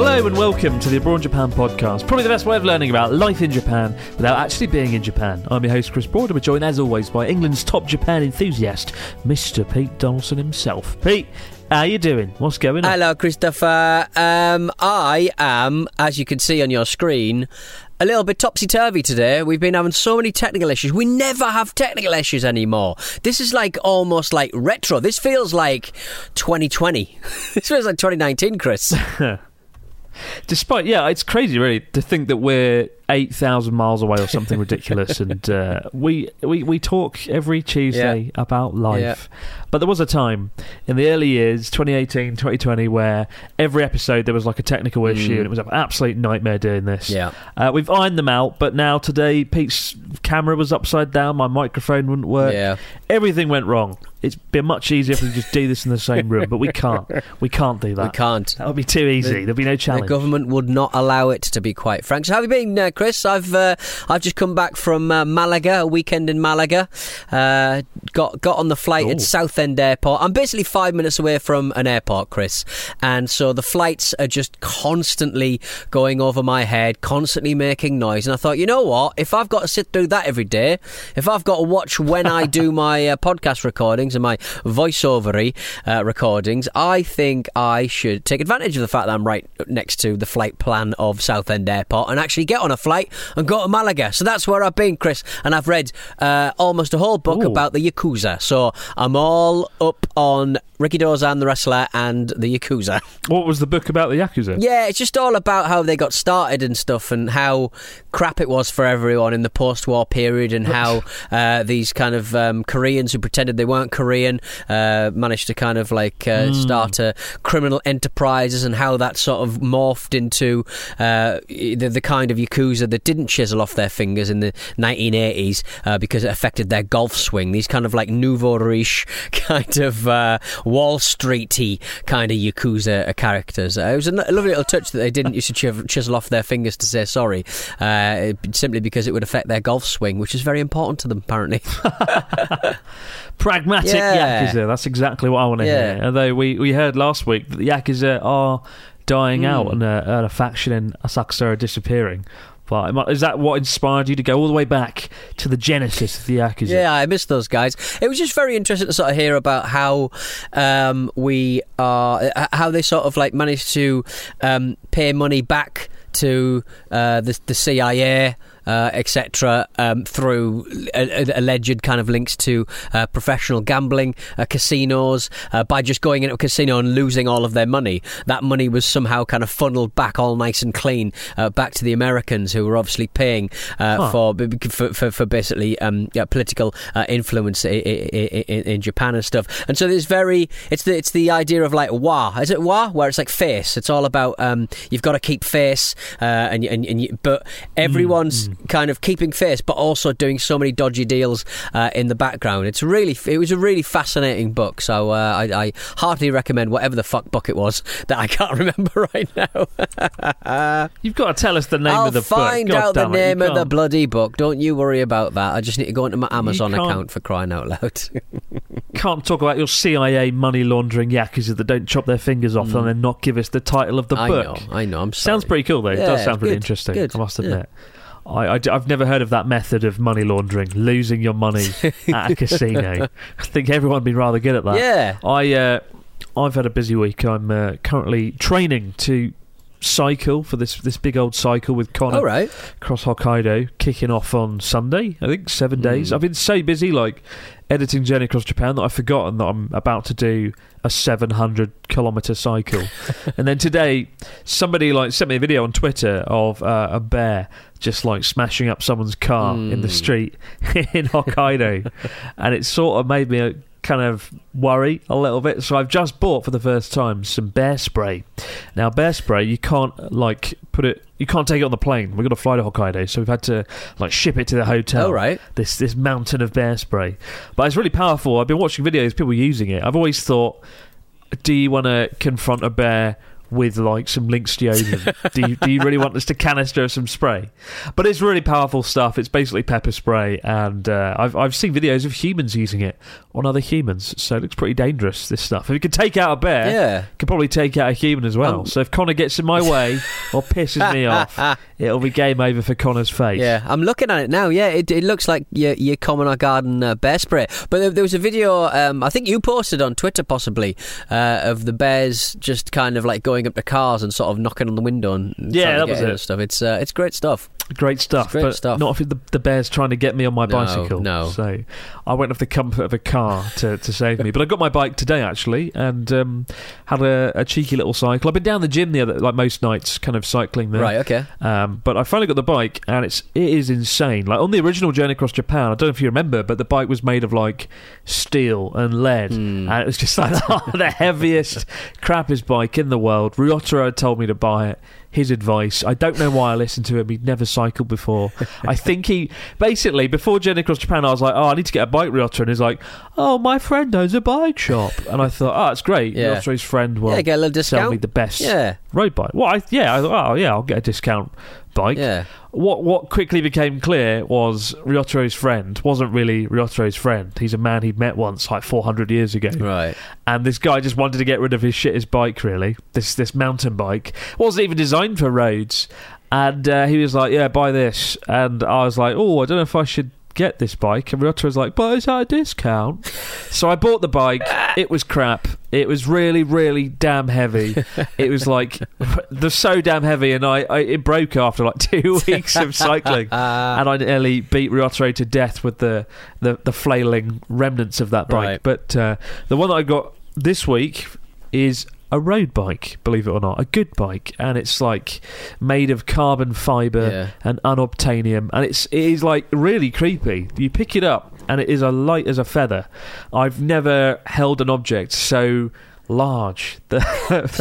Hello and welcome to the Abroad Japan podcast. Probably the best way of learning about life in Japan without actually being in Japan. I'm your host Chris Broad, and we're joined as always by England's top Japan enthusiast, Mr. Pete Donaldson himself. Pete, how are you doing? What's going on? Hello, Christopher. Um, I am, as you can see on your screen, a little bit topsy turvy today. We've been having so many technical issues. We never have technical issues anymore. This is like almost like retro. This feels like 2020. this feels like 2019, Chris. Despite, yeah, it's crazy really to think that we're eight thousand miles away or something ridiculous, and uh, we, we we talk every Tuesday Yeah. about life. Yeah. But there was a time in the early years, 2018, 2020, where every episode there was like a technical issue, and it was an absolute nightmare doing this. Mm. Yeah. uh, we've ironed them out, but now today Pete's camera was upside down, my microphone wouldn't work, Yeah. everything went wrong. It's been much easier if we just do this in the same room, but we can't. We can't do that. We can't. That would be too easy. There'd be no challenge. The government would not allow it, to be quite frank. So, how have you been, uh, Chris? I've uh, I've just come back from uh, Malaga, a weekend in Malaga. Uh, got got on the flight Oh. at Southend Airport. I'm basically five minutes away from an airport, Chris, and so the flights are just constantly going over my head, constantly making noise. And I thought, you know what? If I've got to sit through that every day, if I've got to watch when I do my uh, podcast recordings and my voiceovery uh, recordings, I think I should take advantage of the fact that I'm right next to the flight plan of Southend Airport and actually get on a flight and go to Malaga. So that's where I've been, Chris, and I've read uh, almost a whole book Ooh. about the Yakuza. So I'm all up on Rikidozan, the wrestler, and the Yakuza. What was the book about the Yakuza? Yeah, it's just all about how they got started and stuff, and how crap it was for everyone in the post-war period, and how uh, these kind of um, Koreans who pretended they weren't Korean uh, managed to kind of like uh, start uh, criminal enterprises, and how that sort of morphed into uh, the, the kind of yakuza that didn't chisel off their fingers in the 1980s uh, because it affected their golf swing. These kind of like nouveau riche kind of uh, Wall Streety kind of yakuza uh, characters. Uh, it was a lovely little touch that they didn't used to chi- chisel off their fingers to say sorry, uh, simply because it would affect their golf swing, which is very important to them apparently. Pragmatic Yeah. Yakuza. That's exactly what I want to Yeah. hear. Although we, we heard last week that the Yakuza are dying Hmm. out and a, and a faction in Asakusa are disappearing. But is that what inspired you to go all the way back to the genesis of the Yakuza? Yeah, I miss those guys. It was just very interesting to sort of hear about how um, we are, uh, how they sort of like managed to um, pay money back to uh, the, the CIA. Uh, etc. Um, through a, a- alleged kind of links to uh, professional gambling, uh, casinos, uh, by just going into a casino and losing all of their money. That money was somehow kind of funneled back, all nice and clean, uh, back to the Americans who were obviously paying uh, Huh. for, for, for for basically um, yeah, political uh, influence i- i- i- in, in Japan and stuff. And so there's very it's the it's the idea of like wa is it wa where it's like face. It's all about um, you've got to keep face uh, and and, and you, but everyone's kind of keeping face, but also doing so many dodgy deals uh, in the background. It's really it was a really fascinating book. So uh, I, I heartily recommend whatever the fuck book it was that I can't remember right now. You've got to tell us the name I'll of the find book. God out the it, name of the bloody book. Don't you worry about that. I just need to go into my Amazon account for crying out loud. can't talk about your CIA money laundering Yakuza that don't chop their fingers off and then not give us the title of the. I book. know, I know. I'm sorry. Sounds pretty cool, though. it does sound pretty good, interesting. good, I must admit. I, I, have never heard of that method of money laundering, losing your money at a casino. I think everyone would be rather good at that. Yeah. I, uh, I've had a busy week. I'm uh, currently training to cycle for this this big old cycle with Connor All right. across Hokkaido, kicking off on Sunday. I think seven days. I've been so busy, like editing Journey Across Japan that I've forgotten that I'm about to do a 700 kilometer cycle. and then today, somebody like sent me a video on Twitter of uh, a bear just like smashing up someone's car in the street in Hokkaido, and it sort of made me. Kind of worry a little bit, so I've just bought for the first time some bear spray. Now, bear spray you can't like put it, you can't take it on the plane. We're going to fly to Hokkaido, so we've had to like ship it to the hotel. Oh, right. This this mountain of bear spray, but it's really powerful. I've been watching videos, people using it. I've always thought, do you want to confront a bear? With like some Lynx deodorant, do you do you really want us to canister some spray? But it's really powerful stuff. It's basically pepper spray, and uh, I've I've seen videos of humans using it on other humans, so it looks pretty dangerous. This stuff. If you can take out a bear, Yeah. can probably take out a human as well. Um, so if Connor gets in my way or pisses me off, it'll be game over for Connor's face. Yeah, I'm looking at it now. Yeah, it, it looks like your your common or garden uh, bear spray. But there, there was a video, um, I think you posted on Twitter possibly, uh, of the bears just kind of like going up to cars and sort of knocking on the window and Yeah, that was it. stuff. It's uh, it's great stuff. Great stuff, great but stuff. not if the, the bear's trying to get me on my No, bicycle. no. So I went off the comfort of a car to, to save me. But I got my bike today actually, and um, had a, a cheeky little cycle. I've been down the gym the other like most nights, kind of cycling there. Right, okay. Um, but I finally got the bike, and it's it is insane. Like on the original Journey Across Japan, I don't know if you remember, but the bike was made of like steel and lead, Hmm. and it was just like the heaviest, crappiest bike in the world. Ryotaro had told me to buy it. His advice. I don't know why I listened to him. He'd never cycled before. I think he basically before Journey Across Japan, I was like, "Oh, I need to get a bike, Ryotaro," and he's like, "Oh, my friend owns a bike shop," and I thought, "Oh, it's great." Yeah. Ryotaro's friend will Yeah, get a little sell me the best Yeah. road bike. Well, I, yeah, I thought, oh yeah, I'll get a discount bike. Yeah. What what quickly became clear was Ryotaro's friend wasn't really Ryotaro's friend. He's a man he'd met once, like 400 years ago. Right. And this guy just wanted to get rid of his shittest bike. Really, this this mountain bike wasn't even designed for roads. And uh, he was like, "Yeah, buy this." And I was like, "Oh, I don't know if I should." Get this bike, and Ryotaro was like, "But it's at a discount." so I bought the bike. It was crap. It was really, really damn heavy. It was like they're so damn heavy, and I, I it broke after like two weeks of cycling, and I nearly beat Ryotaro to death with the, the, the flailing remnants of that bike. Right. But uh, the one that I got this week is a road bike, believe it or not, a good bike, and it's like made of carbon fiber Yeah. and unobtainium, and it's it is like really creepy. You pick it up, and it is as light as a feather. I've never held an object so large that,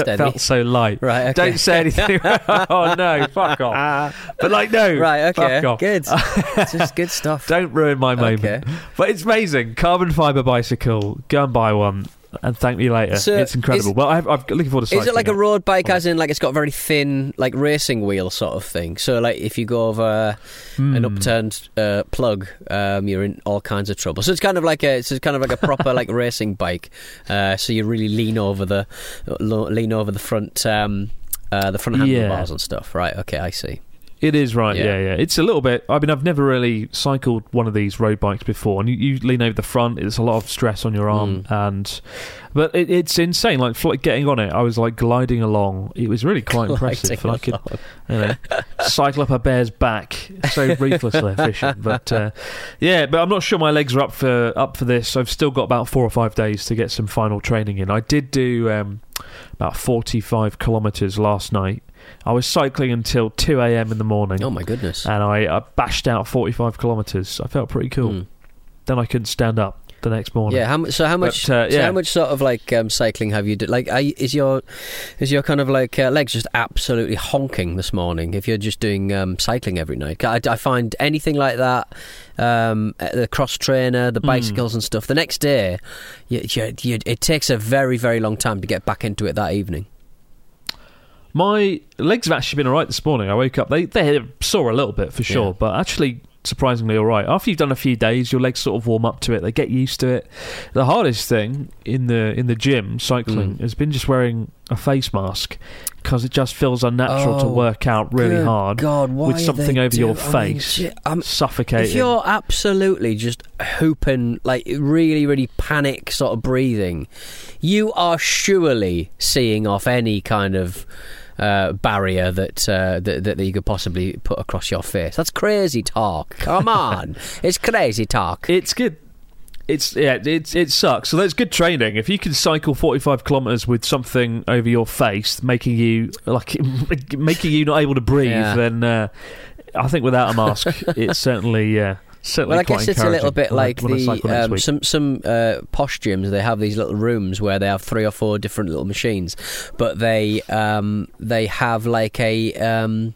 that felt so light. Right, okay. Don't say anything. oh no, fuck off. But like no, Right, okay. Good. it's just good stuff. Don't ruin my moment. Okay. But it's amazing. Carbon fiber bicycle. Go and buy one, and thank me later. So it's incredible. is- well, I've, I've looking forward to. Is it like a road bike, as in like it's got a very thin, like racing wheel sort of thing? So like if you go over Hmm. an upturned uh, plug, um, you're in all kinds of trouble. So it's kind of like a, it's kind of like a proper like racing bike. Uh, so you really lean over the, lean over the front, um, uh, the front Yeah. handlebars and stuff. Right? Okay, I see. It is right. Yeah. Yeah. yeah, It's a little bit. I mean, I've never really cycled one of these road bikes before, and you, you lean over the front. It's a lot of stress on your arm, Mm. and but it, it's insane. Like getting on it, I was like gliding along. It was really quite impressive. And I could, you know, cycle up a bear's back so ruthlessly efficient. But uh, yeah, but I'm not sure my legs are up for up for this. I've still got about four or five days to get some final training in. I did do um, about 45 kilometers last night. I was cycling until 2 a.m. in the morning. Oh my goodness. And I, I bashed out 45 kilometres. I felt pretty cool. Mm. Then I couldn't stand up the next morning. Yeah. How much? So how much? But, uh, so how much sort of like um, cycling have you done? Like, you, is your is your kind of like uh, legs just absolutely honking this morning? If you're just doing um, cycling every night, I, I find anything like that, um, the cross trainer, Hmm. the bicycles and stuff. The next day, you, you, it takes a very very long time to get back into it that evening. My legs have actually been all right this morning. I woke up, they, they sore a little bit for sure, Yeah. but actually surprisingly all right. After you've done a few days, your legs sort of warm up to it. They get used to it. The hardest thing in the in the gym cycling Mm. has been just wearing a face mask because it just feels unnatural to Oh, work out really hard God, with something over your do- I mean, face, I'm- suffocating. If you're absolutely just hooping, like really, really panic sort of breathing, you are surely seeing off any kind of uh, barrier that, uh, that that you could possibly put across your face. That's crazy talk. Come on, it's crazy talk. It's good. It's yeah, it's it sucks. So that's good training. If you can cycle forty five kilometers with something over your face, making you like making you not able to breathe, Yeah. then uh, I think without a mask, it's certainly uh, certainly. Well, I guess it's a little bit like when I cycle the um, some some uh, posh gyms. They have these little rooms where they have three or four different little machines, but they um, they have like a um,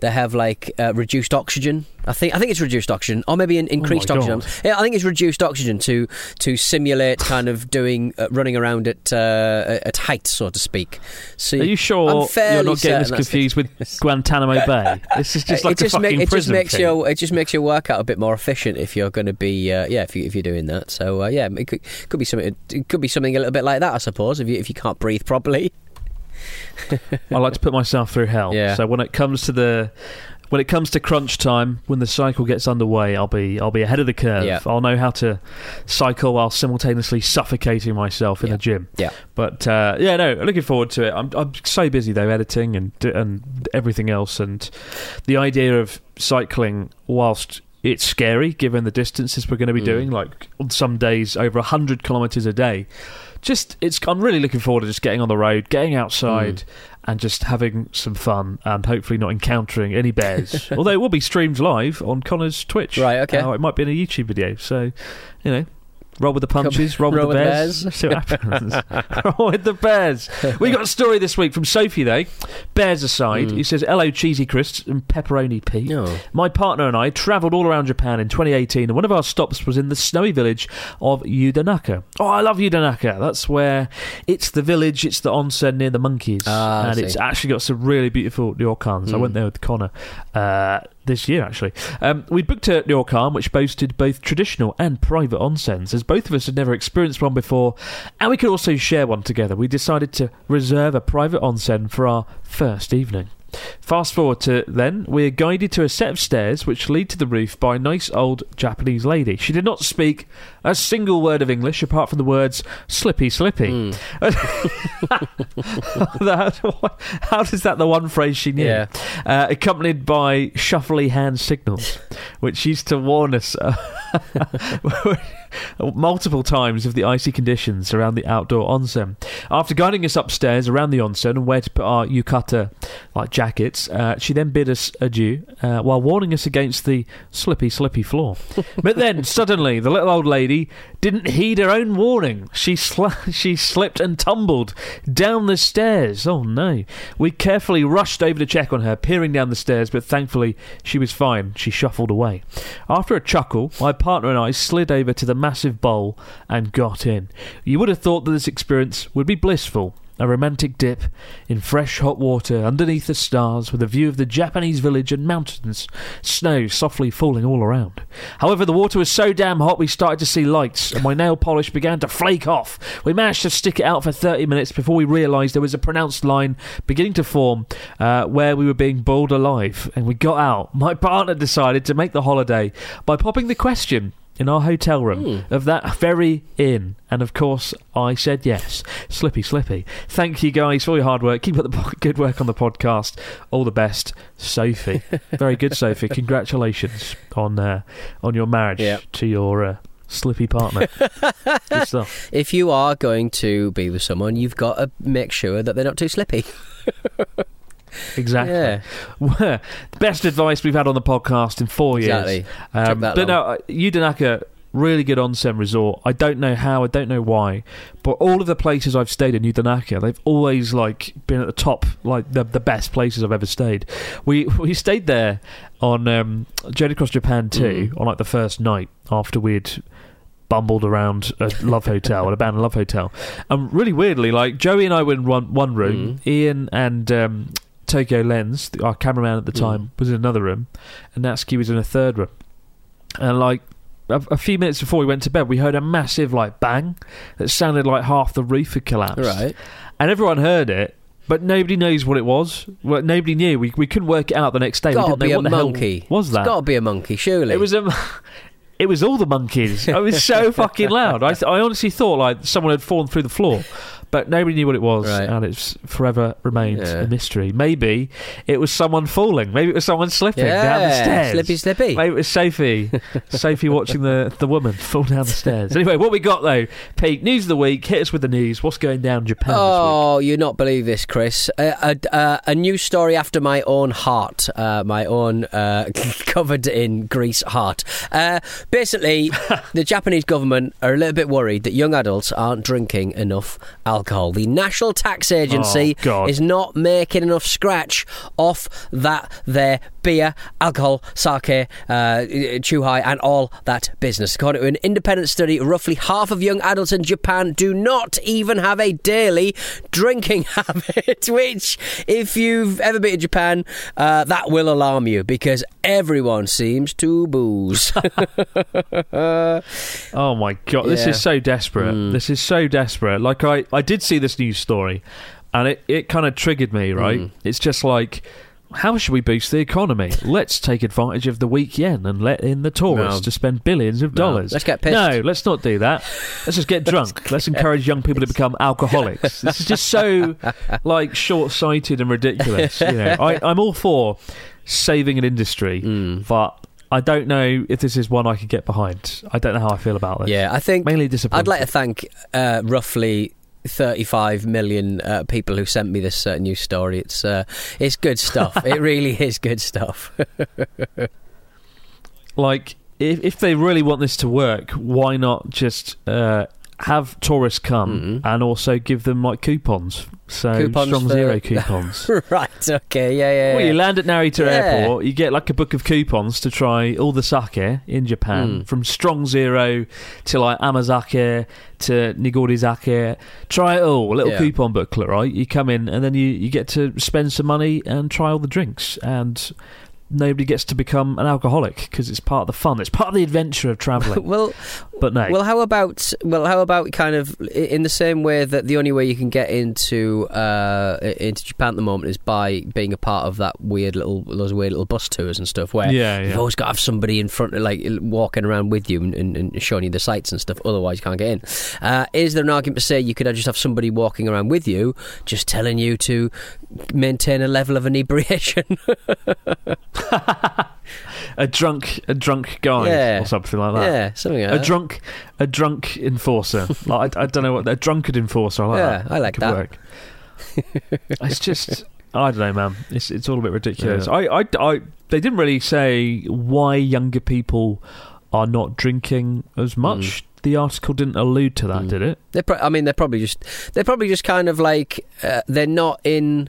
they have like uh, reduced oxygen. I think I think it's reduced oxygen, or maybe in, increased Oh oxygen. God. Yeah, I think it's reduced oxygen to to simulate kind of doing uh, running around at uh, at height, so to speak. So Are you sure you're not getting this certain that's the confused with Guantanamo Bay? This is just like it just, a make- fucking it just makes thing. your it just makes your workout a bit more efficient if you're going to be uh, yeah if you if you're doing that. So uh, yeah, it could, could be something. It could be something a little bit like that, I suppose. If you if you can't breathe properly. I like to put myself through hell. Yeah. So when it comes to the when it comes to crunch time, when the cycle gets underway, I'll be I'll be ahead of the curve. Yeah. I'll know how to cycle while simultaneously suffocating myself in Yeah. the gym. Yeah. But uh, yeah, no, looking forward to it. I'm I'm so busy though, editing and and everything else, and the idea of cycling whilst it's scary given the distances we're going to be Mm. doing. Like on some days, over hundred kilometers a day. Just it's. I'm really looking forward to just getting on the road, getting outside, Mm. and just having some fun, and hopefully not encountering any bears. Although it will be streamed live on Connor's Twitch. Right, okay. Uh, it might be in a YouTube video. So, you know. Roll with the punches, roll, roll with the bears. bears. See what happens. roll with the bears. We got a story this week from Sophie, though. Bears aside, he says, Hello, cheesy crisps and pepperoni Pete. No. My partner and I travelled all around Japan in 2018, and one of our stops was in the snowy village of Yudanaka. Oh, I love Yudanaka. That's where it's the village, it's the onsen near the monkeys. Ah, and it's actually got some really beautiful ryokans. I went there with Connor uh, this year, actually. Um, we booked a ryokan which boasted both traditional and private onsens, as both of us had never experienced one before, and we could also share one together. We decided to reserve a private onsen for our first evening. Fast forward to then, we are guided to a set of stairs which lead to the roof by a nice old Japanese lady. She did not speak a single word of English apart from the words slippy, slippy. That- how does that the one phrase she knew? Yeah. Uh, accompanied by shuffly hand signals, which used to warn us uh, multiple times of the icy conditions around the outdoor onsen. After guiding us upstairs around the onsen and where to put our yukata like jackets, uh, she then bid us adieu uh, while warning us against the slippy, slippy floor. but then suddenly, the little old lady didn't heed her own warning. She sl- she slipped and tumbled down the stairs. Oh no! We carefully rushed over to check on her, peering down the stairs, but thankfully she was fine. She shuffled away. After a chuckle, my partner and I slid over to the massive bowl and got in. You would have thought that this experience would be blissful. A romantic dip in fresh hot water underneath the stars with a view of the Japanese village and mountains, snow softly falling all around. However, the water was so damn hot we started to see lights and my nail polish began to flake off. We managed to stick it out for 30 minutes before we realised there was a pronounced line beginning to form uh, where we were being boiled alive and we got out. My partner decided to make the holiday by popping the question in our hotel room of that very inn. And of course, I said yes. Slippy, slippy. Thank you guys for your hard work. Keep up the good work on the podcast. All the best, Sophie. Very good, Sophie. Congratulations on uh, on your marriage Yeah. to your uh, slippy partner. good stuff. If you are going to be with someone, you've got to make sure that they're not too slippy. Exactly. Yeah. the best advice we've had on the podcast in four Exactly. years. Um, but no, long. uh, Yudanaka, really good onsen resort. I don't know how, I don't know why, but all of the places I've stayed in Yudanaka, they've always like been at the top, like the the best places I've ever stayed. We we stayed there on um, Journey Across Japan too Mm. on like the first night after we'd bumbled around a love hotel, an abandoned love hotel. And really weirdly, like Joey and I were in one, one room, Mm. Ian and um, Tokyo Lens, our cameraman at the Mm. time, was in another room, and Natsuki was in a third room. And like a, a few minutes before we went to bed, we heard a massive like bang that sounded like half the roof had collapsed. Right. And everyone heard it. But nobody knows what it was. Well, nobody knew. We we couldn't work it out the next day. Got to be a monkey. was that? It's got to be a monkey, surely. It was a. It was all the monkeys. It was so fucking loud. I, th- I honestly thought like someone had fallen through the floor, but nobody knew what it was, Right. and it's forever remained Yeah. a mystery. Maybe it was someone falling. Maybe it was someone slipping down the stairs. slippy, slippy. Maybe it was Sophie. Sophie watching the, the woman fall down the stairs. Anyway, what we got though, Pete? News of the week. Hit us with the news. What's going down in Japan this week? Oh, you not believe this, Chris? A, a, a, a news story after my own heart, uh, my own uh, covered in grease heart. Uh, basically, the Japanese government are a little bit worried that young adults aren't drinking enough alcohol. The National Tax Agency Oh, is not making enough scratch off that their beer, alcohol, sake, uh, chuhai, and all that business. According to an independent study, roughly half of young adults in Japan do not even have a daily drinking habit. Which, if you've ever been to Japan, uh, that will alarm you because everyone seems to booze. Oh my god, this Yeah. Hmm. is so desperate. This is so desperate. Like I, I did see this news story, and it, it kind of triggered me. Right? Hmm. It's just like. How should we boost the economy? Let's take advantage of the weak yen and let in the tourists No. to spend billions of No. dollars. Let's get pissed. No, let's not do that. Let's just get drunk. Let's encourage young people to become alcoholics. This is just so like short-sighted and ridiculous. You know, I, I'm all for saving an industry, Hmm. but I don't know if this is one I could get behind. I don't know how I feel about this. yeah, I think Mainly disappointed. I'd like to thank uh, roughly 35 million uh, people who sent me this uh, news story. It's uh, it's good stuff. it really is good stuff. like if if they really want this to work, why not just uh, have tourists come and also give them like coupons? So. Coupons strong for- zero coupons. right. Okay. Yeah. Yeah. Well, yeah. you land at Narita Yeah. Airport, you get like a book of coupons to try all the sake in Japan, Mm. from strong zero to like Amazake to Nigorizake. Try it all, a little Yeah. coupon booklet, right? You come in and then you, you get to spend some money and try all the drinks. And nobody gets to become an alcoholic because it's part of the fun. It's part of the adventure of travelling. well, but no. well, how about well, how about kind of in the same way that the only way you can get into uh, into Japan at the moment is by being a part of that weird little those weird little bus tours and stuff where Yeah, you've always got to have somebody in front of like walking around with you and, and, and showing you the sights and stuff. Otherwise, you can't get in. Uh, is there an argument to say you could just have somebody walking around with you, just telling you to maintain a level of inebriation? a drunk, a drunk guy Yeah. or something like that. yeah, something like A that. drunk, a drunk enforcer. like I, I don't know what a drunkard enforcer. I like Yeah, that. I like that. Work. it's just I don't know, man. It's it's all a bit ridiculous. Yeah. I, I, I they didn't really say why younger people are not drinking as much. The article didn't allude to that, Mm. did it? They're pro- I mean, they're probably just they're probably just kind of like uh, they're not in.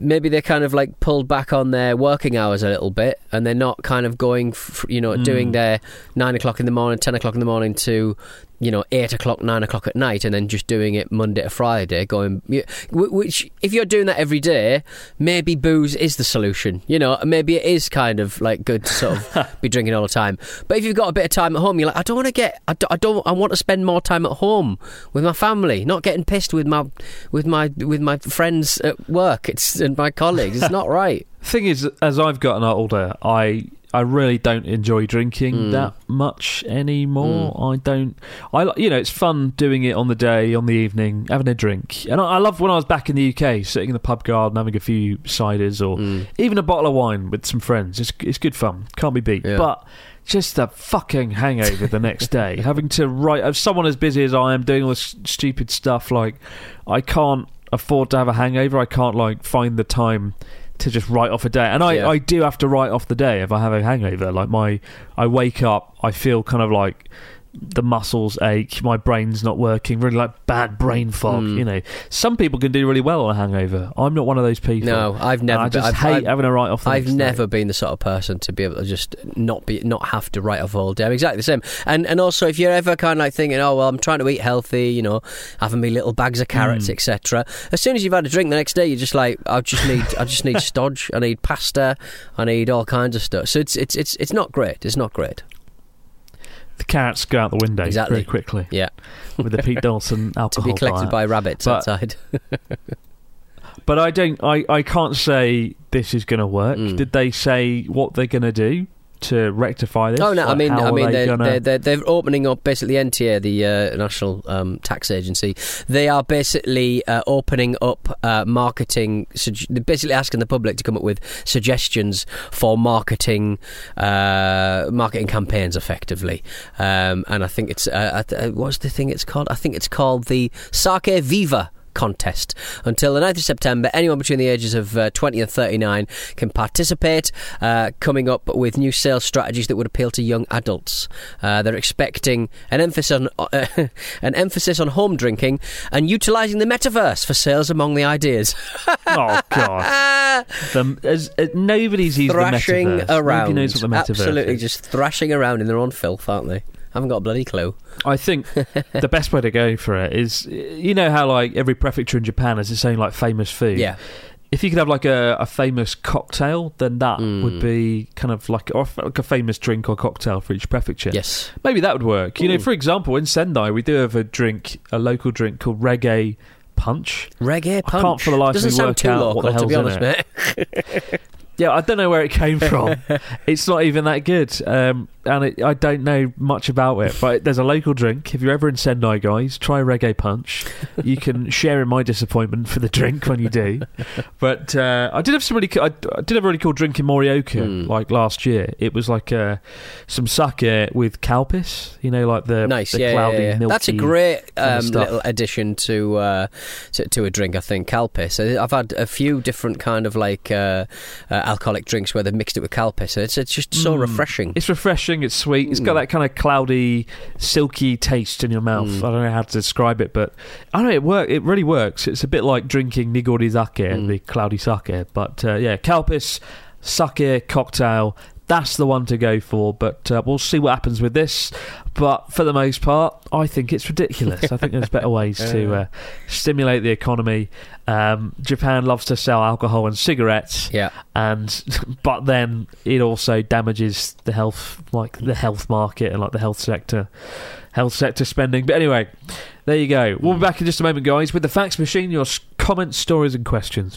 Maybe they're kind of like pulled back on their working hours a little bit, and they're not kind of going, f- you know, doing Mm. their nine o'clock in the morning, ten o'clock in the morning to, you know, eight o'clock, nine o'clock at night, and then just doing it Monday to Friday. Going, which if you're doing that every day, maybe booze is the solution. You know, maybe it is kind of like good to sort of be drinking all the time. But if you've got a bit of time at home, you're like, I don't want to get, I don't, I don't, I want to spend more time at home with my family, not getting pissed with my, with my, with my friends at work. It's and my colleagues. It's not right. Thing is, as I've gotten older, I I really don't enjoy drinking Mm. that much anymore. I don't. I you know it's fun doing it on the day, on the evening, having a drink, and I, I love when I was back in the UK, sitting in the pub garden, having a few ciders or Mm. even a bottle of wine with some friends. It's it's good fun. Can't be beat. Yeah. But just a fucking hangover the next day, having to write. Someone as busy as I am, doing all this stupid stuff, like I can't afford to have a hangover. I can't like find the time to just write off a day. And I, Yeah. I do have to write off the day if I have a hangover. Like my, I wake up, I feel kind of like the muscles ache, my brain's not working, really like bad brain fog. Mm. You know, some people can do really well on a hangover. I'm not one of those people. No, I've never. I been- just I've, hate I've, having a write off. the I've next day. never been the sort of person to be able to just not be not have to write off all day. I'm exactly the same. And and also if you're ever kind of like thinking, oh well, I'm trying to eat healthy, you know, having me little bags of carrots, Mm. etc. As soon as you've had a drink the next day, you're just like, I just need, I just need stodge, I need pasta, I need all kinds of stuff. So it's it's it's it's not great. It's not great. The carrots go out the window Exactly. very quickly Yeah, with the Pete Dawson to alcohol. be collected diet. by rabbits But- outside. But I don't. I, I can't say this is going to work. Mm. Did they say what they're going to do? To rectify this? Oh no! I mean, I mean, they they're, gonna- they're, they're, they're opening up basically NTA, the uh, National um, Tax Agency. They are basically uh, opening up uh, marketing. Sug- they're basically asking the public to come up with suggestions for marketing, uh, marketing campaigns, effectively. Um, and I think it's uh, I th- uh, what's the thing it's called? I think it's called the Sake Viva contest. Until the 9th of September, anyone between the ages of uh, 20 and 39 can participate, uh, coming up with new sales strategies that would appeal to young adults. Uh, they're expecting an emphasis on uh, an emphasis on home drinking and utilising the metaverse for sales among the ideas. oh god, the, as, uh, nobody's used thrashing the metaverse. around. Nobody knows what the metaverse Absolutely, is. just thrashing around in their own filth, aren't they? I haven't got a bloody clue. I think the best way to go for it is, you know how like every prefecture in Japan has its own like famous food. Yeah. If you could have like a, a famous cocktail, then that Mm. would be kind of like, or like a famous drink or cocktail for each prefecture. Yes. Maybe that would work. You know, for example, in Sendai, we do have a drink, a local drink called Reggae Punch. Reggae I punch. can't for the life of Doesn't me work out what local, the to be hell's honest, in mate. Yeah, I don't know where it came from. it's not even that good, um, and it, I don't know much about it. But there's a local drink. If you're ever in Sendai, guys, try Reggae Punch. You can share in my disappointment for the drink when you do. But uh, I did have some really, co- I, I did have a really cool drink in Morioka Mm. like last year. It was like uh, some sake with Calpis. You know, like the nice, the yeah, cloudy, yeah, yeah. That's a great um, little addition to, uh, to to a drink. I think Calpis. I- I've had a few different kind of like uh, uh, alcoholic drinks where they've mixed it with Calpis, and it's it's just so Mm. refreshing. It's refreshing. It's sweet. It's got Mm. that kind of cloudy, silky taste in your mouth. Mm. I don't know how to describe it, but I don't know. It work. It really works. It's a bit like drinking nigori sake, Mm. the cloudy sake. But uh, yeah, Calpis sake cocktail. That's the one to go for. But uh, we'll see what happens with this. But for the most part, I think it's ridiculous. I think there's better ways to uh, stimulate the economy. Um, Japan loves to sell alcohol and cigarettes yeah, and but then it also damages the health like the health market and like the health sector health sector spending but anyway there you go we'll be back in just a moment guys with the fax machine your comments stories and questions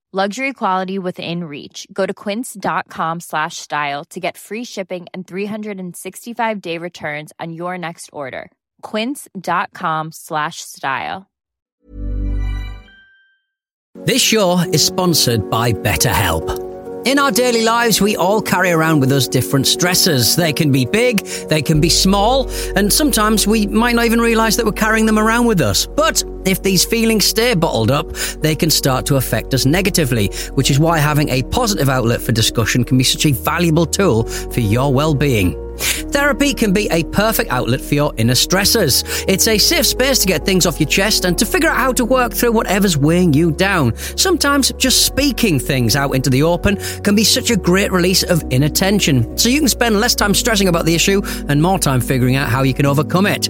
Luxury quality within reach. Go to quince.com slash style to get free shipping and 365 day returns on your next order. Quince.com slash style. This show is sponsored by BetterHelp. In our daily lives, we all carry around with us different stressors. They can be big, they can be small, and sometimes we might not even realize that we're carrying them around with us. But if these feelings stay bottled up, they can start to affect us negatively, which is why having a positive outlet for discussion can be such a valuable tool for your well-being. Therapy can be a perfect outlet for your inner stressors. It's a safe space to get things off your chest and to figure out how to work through whatever's weighing you down. Sometimes just speaking things out into the open can be such a great release of inner tension, so you can spend less time stressing about the issue and more time figuring out how you can overcome it.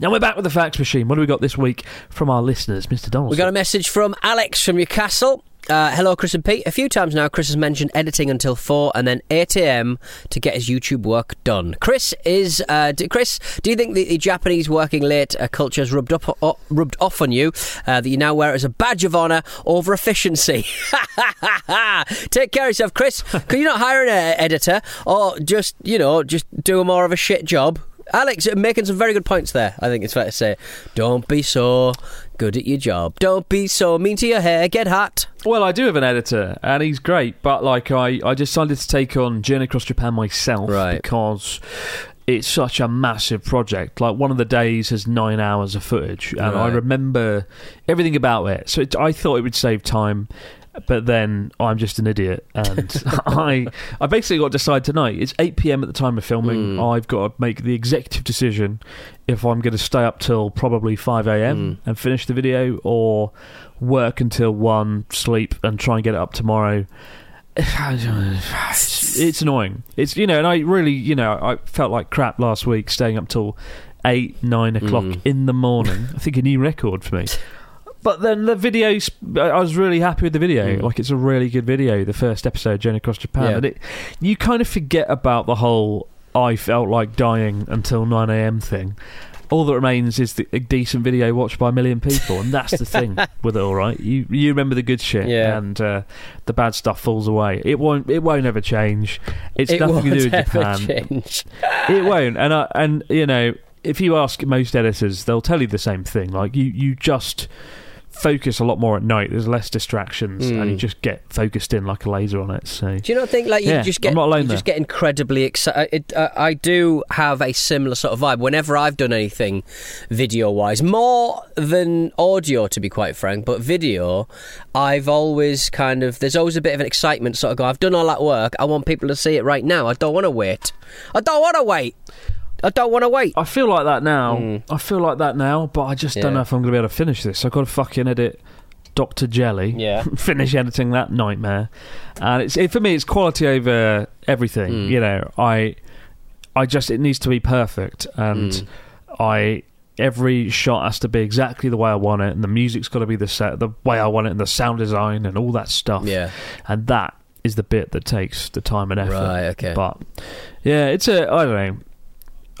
Now we're back with the fax machine. What do we got this week from our listeners, Mr. Donaldson? We got a message from Alex from Newcastle. Uh, hello, Chris and Pete. A few times now, Chris has mentioned editing until 4 and then 8 a.m. to get his YouTube work done. Chris is. Uh, do, Chris, do you think the, the Japanese working late uh, culture has rubbed, up, uh, rubbed off on you uh, that you now wear it as a badge of honour over efficiency? Take care of yourself, Chris. Could you not hire an uh, editor or just, you know, just do a more of a shit job? Alex, making some very good points there. I think it's fair to say. Don't be so good at your job. Don't be so mean to your hair. Get hot. Well, I do have an editor, and he's great. But like, I, I decided to take on Journey Across Japan myself Right. because it's such a massive project. Like, one of the days has nine hours of footage, and I remember everything about it. So it, I thought it would save time. But then I'm just an idiot, and I I basically got to decide tonight. It's 8 p.m. at the time of filming. Mm. I've got to make the executive decision if I'm going to stay up till probably 5 a.m. Mm. and finish the video, or work until one, sleep, and try and get it up tomorrow. It's, it's annoying. It's you know, and I really you know I felt like crap last week, staying up till eight, nine o'clock mm. in the morning. I think a new record for me. But then the video, I was really happy with the video. Mm. Like it's a really good video. The first episode, Journey Across Japan, Yeah. and it you kind of forget about the whole "I felt like dying until nine a.m." thing. All that remains is the, a decent video watched by a million people, and that's the thing with it. All right, you you remember the good shit, Yeah. and uh, the bad stuff falls away. It won't it won't ever change. It's it nothing to do with ever Japan. change. It won't, and I, and you know, if you ask most editors, they'll tell you the same thing. Like you, you just focus a lot more at night. There's less distractions, and you just get focused in like a laser on it. So Do you not think like you Yeah, just get I'm not alone you just get incredibly excited? Uh, I do have a similar sort of vibe. Whenever I've done anything video wise, more than audio, to be quite frank, but video, I've always kind of there's always a bit of an excitement. Sort of go, I've done all that work. I want people to see it right now. I don't want to wait. I don't want to wait. I don't want to wait. I feel like that now. Hmm. I feel like that now, but I just Yeah. don't know if I'm going to be able to finish this. I've got to fucking edit Doctor Jelly. Yeah. finish editing that nightmare, and it's it, for me. It's quality over everything. Hmm. You know, I, I just it needs to be perfect, and hmm. I every shot has to be exactly the way I want it, and the music's got to be the set the way I want it, and the sound design and all that stuff. Yeah. and that is the bit that takes the time and effort. Right, okay. But yeah, it's a I don't know.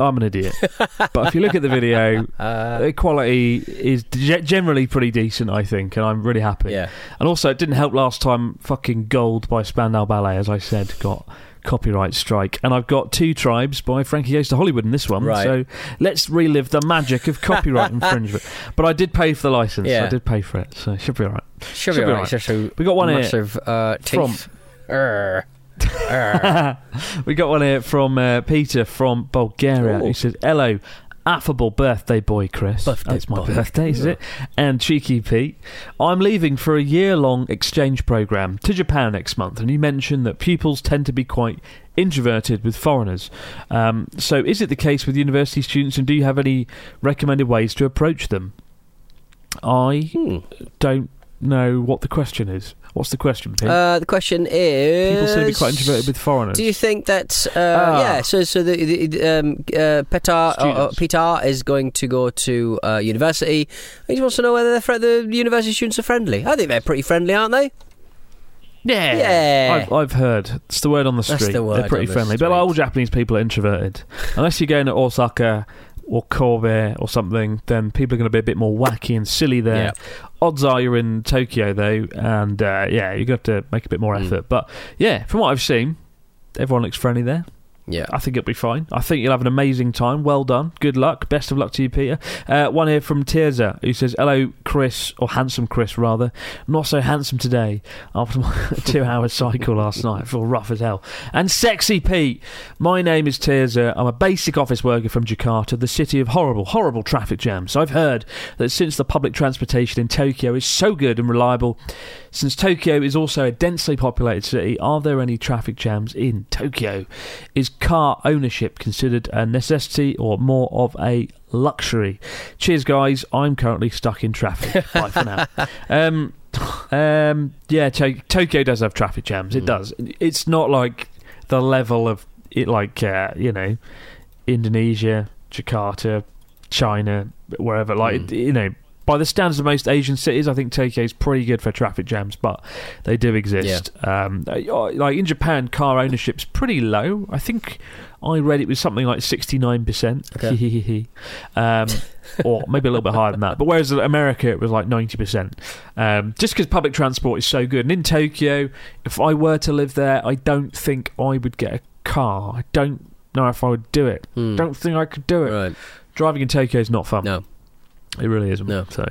I'm an idiot, but if you look at the video, Uh, the quality is ge- generally pretty decent, I think, and I'm really happy. Yeah. And also, it didn't help last time. Fucking Gold by Spandau Ballet, as I said, got copyright strike, and I've got Two Tribes by Frankie Goes to Hollywood in this one. Right. So let's relive the magic of copyright infringement. But I did pay for the license. Yeah. I did pay for it, so it should be all right. should, should be be right. right. A We got one here massive uh, from- teeth. Err. We got one here from uh, Peter from Bulgaria. Ooh. He says, "Hello, affable birthday boy, Chris. Birthday That's my boy. birthday, is it? And cheeky Pete. I'm leaving for a year-long exchange program to Japan next month, and you mentioned that pupils tend to be quite introverted with foreigners. Um, so, is it the case with university students, and do you have any recommended ways to approach them? I Hmm. don't know what the question is. What's the question, Pete? Uh, the question is: People seem to be quite introverted with foreigners. Do you think that? Uh, Ah. Yeah. So, so the, the um, uh, Petar uh, uh, Peter is going to go to uh, university. He just wants to know whether they're the university students are friendly. I think they're pretty friendly, aren't they? Yeah, Yeah. I've, I've heard it's the word on the That's street. the word They're pretty on the friendly, but street. all Japanese people are introverted. Unless you're going to Osaka or Kobe or something, then people are going to be a bit more wacky and silly there. Odds are you're in Tokyo though, and uh, yeah, you got to have to make a bit more Mm. effort. But yeah, from what I've seen, everyone looks friendly there. Yeah. I think it'll be fine. I think you'll have an amazing time. Well done. Good luck. Best of luck to you, Peter. Uh, one here from Tirza who says, Hello, Chris, or handsome Chris, rather. Not so handsome today after my two hour cycle last night. I feel rough as hell. And sexy Pete. My name is Tirza. I'm a basic office worker from Jakarta, the city of horrible, horrible traffic jams. I've heard that since the public transportation in Tokyo is so good and reliable, since Tokyo is also a densely populated city, are there any traffic jams in Tokyo? Is car ownership considered a necessity or more of a luxury? Cheers, guys. I'm currently stuck in traffic. Bye for now. Um, um, yeah, to- Tokyo does have traffic jams. It does. It's not like the level of it, like uh, you know, Indonesia, Jakarta, China, wherever. Like you know, by the standards of most Asian cities, I think Tokyo is pretty good for traffic jams, but they do exist. Um, uh, like in Japan, car ownership's pretty low. I think I read it was something like sixty nine percent, um, or maybe a little bit higher than that. But whereas in America, it was like ninety percent. Um, just because public transport is so good, and in Tokyo, if I were to live there, I don't think I would get a car. I don't know if I would do it. Don't think I could do it. Right. Driving in Tokyo is not fun. No. It really isn't. No. So,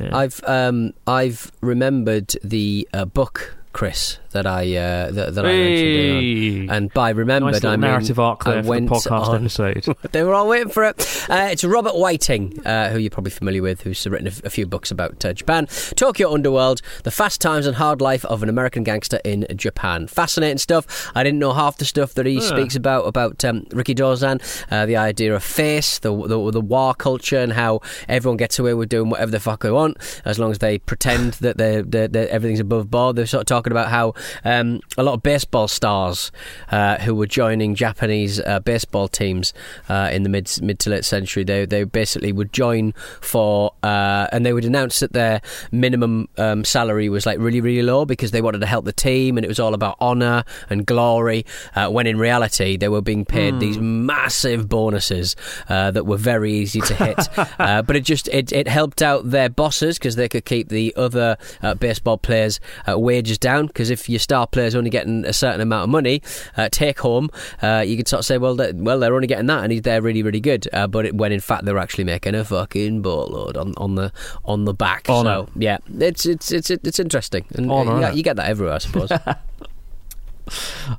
yeah. I've um I've remembered the uh, book, Chris, that I uh, that, that I mentioned. And by remembered, nice I mean narrative arc I there the went podcast on- episode. they were all waiting for it. Uh, it's Robert Whiting, uh, who you're probably familiar with, who's written a, f- a few books about uh, Japan. Tokyo Underworld, the fast times and hard life of an American gangster in Japan. Fascinating stuff. I didn't know half the stuff that he speaks about about um, Rikidozan, uh, the idea of face, the, the the war culture, and how everyone gets away with doing whatever the fuck they want as long as they pretend that they're, they're, they're, everything's above board. They're sort of talking about how um, a lot of baseball stars uh, who were joining Japanese uh, baseball teams uh, in the mid mid to late century, they they basically would join for uh, and they would announce that their minimum um, salary was like really really low because they wanted to help the team and it was all about honor and glory. Uh, when in reality, they were being paid these massive bonuses uh, that were very easy to hit. uh, but it just it, it helped out their bosses because they could keep the other uh, baseball players' uh, wages down. Because if your star player's only getting a certain amount of money uh, take home, uh, you could sort of say, well, they, well, they're only getting that, and they're really really good. Uh, but it, when in fact they're actually making a fucking boatload on, on the on the back. Honour. So yeah, it's it's it's it's interesting, and uh, Honour, you, get- you get that everywhere, I suppose.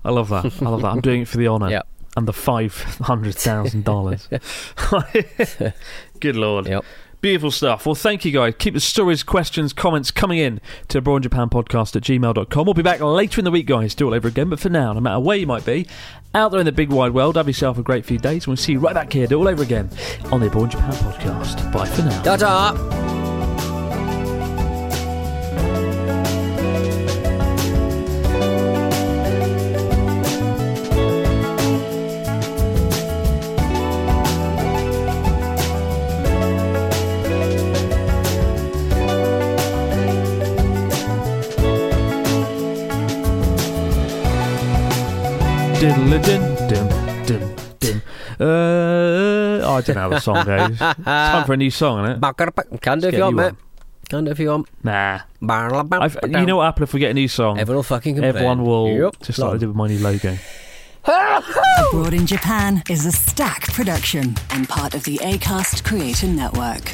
I love that. I love that. I'm doing it for the honour Yeah. and the five hundred thousand dollars. Good lord. Yep. Beautiful stuff. Well, thank you guys. Keep the stories, questions, comments coming in to Abroad Japan Podcast at gmail.com. We'll be back later in the week, guys, do all over again. But for now, no matter where you might be, out there in the big wide world, have yourself a great few days. And we'll see you right back here, do all over again on the Abroad Japan Podcast. Bye for now. Ta Uh, I don't know how the song goes. It's time for a new song, isn't it? Can do if you want, mate. Can do if you want. Nah. I've, you know what happened if we get a new song? Everyone will fucking complain. Everyone will Yep. just like I did with my new logo. Abroad in Japan is a Stak production and part of the ACAST Creator Network.